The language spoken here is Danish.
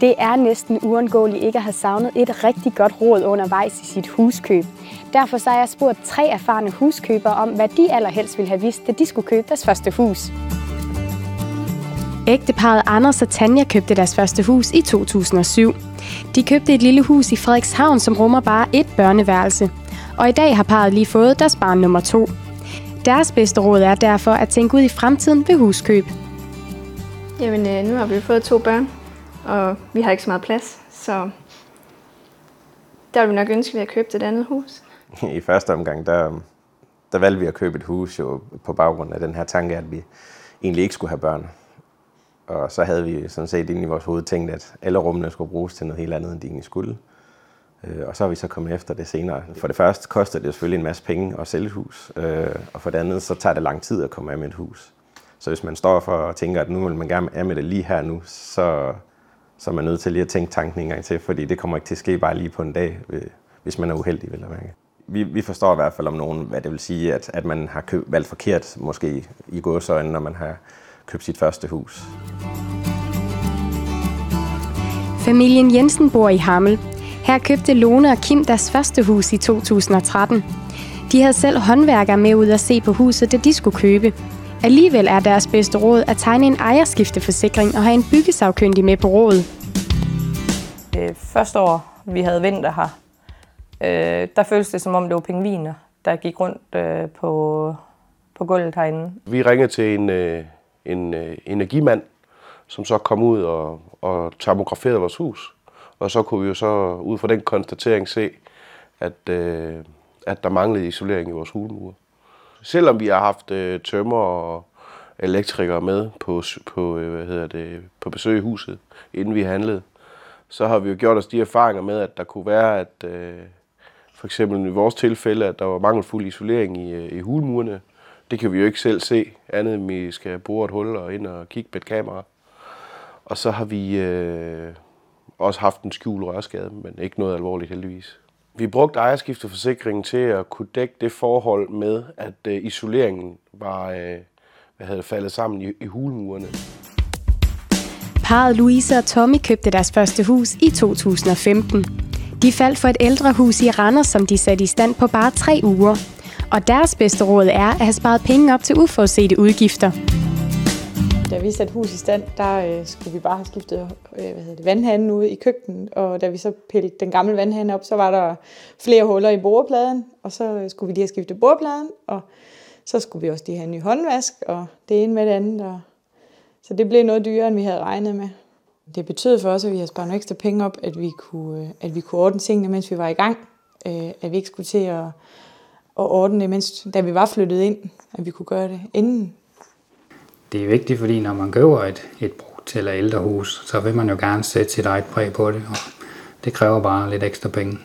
Det er næsten uundgåeligt ikke at have savnet et rigtig godt råd undervejs i sit huskøb. Derfor så har jeg spurgt tre erfarne huskøbere om, hvad de allerhelst ville have vidst, da de skulle købe deres første hus. Ægteparet Anders og Tanja købte deres første hus i 2007. De købte et lille hus i Frederikshavn, som rummer bare et børneværelse. Og i dag har parret lige fået deres barn nummer to. Deres bedste råd er derfor at tænke ud i fremtiden ved huskøb. Jamen, øh, nu har vi fået to børn, og vi har ikke så meget plads, så der ville vi nok ønske, at vi havde købt et andet hus. I første omgang, der, der valgte vi at købe et hus jo på baggrund af den her tanke, at vi egentlig ikke skulle have børn. Og så havde vi sådan set inde i vores hoved tænkt, at alle rummene skulle bruges til noget helt andet, end de egentlig skulle. Øh, og så har vi så kommet efter det senere. For det første koster det selvfølgelig en masse penge at sælge et hus, øh, og for det andet så tager det lang tid at komme af med et hus. Så hvis man står for og tænker, at nu vil man gerne af med det lige her nu, så, så er man nødt til lige at tænke tanken en gang til, fordi det kommer ikke til at ske bare lige på en dag, øh, hvis man er uheldig, vil jeg mærke. Vi, vi forstår i hvert fald om nogen, hvad det vil sige, at, at man har køb, valgt forkert, måske i gåsøjne, når man har købt sit første hus. Familien Jensen bor i Hammel. Her købte Lone og Kim deres første hus i 2013. De havde selv håndværkere med ud at se på huset, da de skulle købe. Alligevel er deres bedste råd at tegne en ejerskifteforsikring og have en byggesagkyndig med på rådet. Det første år, vi havde vinter her, øh, der føltes det som om det var pingviner, der gik rundt øh, på, på gulvet herinde. Vi ringede til en, øh, en øh, energimand, som så kom ud og, og termograferede vores hus. Og så kunne vi jo så ud fra den konstatering se, at, øh, at der manglede isolering i vores hulmure. Selvom vi har haft øh, tømmer og elektrikere med på, på, øh, hvad hedder det, på besøg i huset, inden vi handlede, så har vi jo gjort os de erfaringer med, at der kunne være, at øh, for eksempel i vores tilfælde, at der var mangelfuld isolering i, øh, i hulmurene. Det kan vi jo ikke selv se, andet end vi skal bore et hul og ind og kigge med et kamera. Og så har vi øh, også haft en skjult rørskade, men ikke noget alvorligt heldigvis. Vi brugte ejerskifteforsikringen til at kunne dække det forhold med, at øh, isoleringen var øh, hvad havde faldet sammen i, i hulmurene. Parret Louise og Tommy købte deres første hus i 2015. De faldt for et ældre hus i Randers, som de satte i stand på bare tre uger. Og deres bedste råd er at have sparet penge op til uforudsete udgifter. Da vi satte hus i stand, der øh, skulle vi bare have skiftet øh, hvad hedder det, vandhanen ude i køkkenet, og da vi så pillede den gamle vandhane op, så var der flere huller i borepladen, og så øh, skulle vi lige have skiftet borepladen, og så skulle vi også lige have en ny håndvask, og det ene med det andet. Og... Så det blev noget dyrere, end vi havde regnet med. Det betød for os, at vi havde sparet nogle ekstra penge op, at vi kunne, øh, at vi kunne ordne tingene, mens vi var i gang. Øh, at vi ikke skulle til at, at ordne det, mens, da vi var flyttet ind, at vi kunne gøre det inden det er vigtigt, fordi når man køber et, et brugt eller ældre hus, så vil man jo gerne sætte sit eget præg på det, og det kræver bare lidt ekstra penge.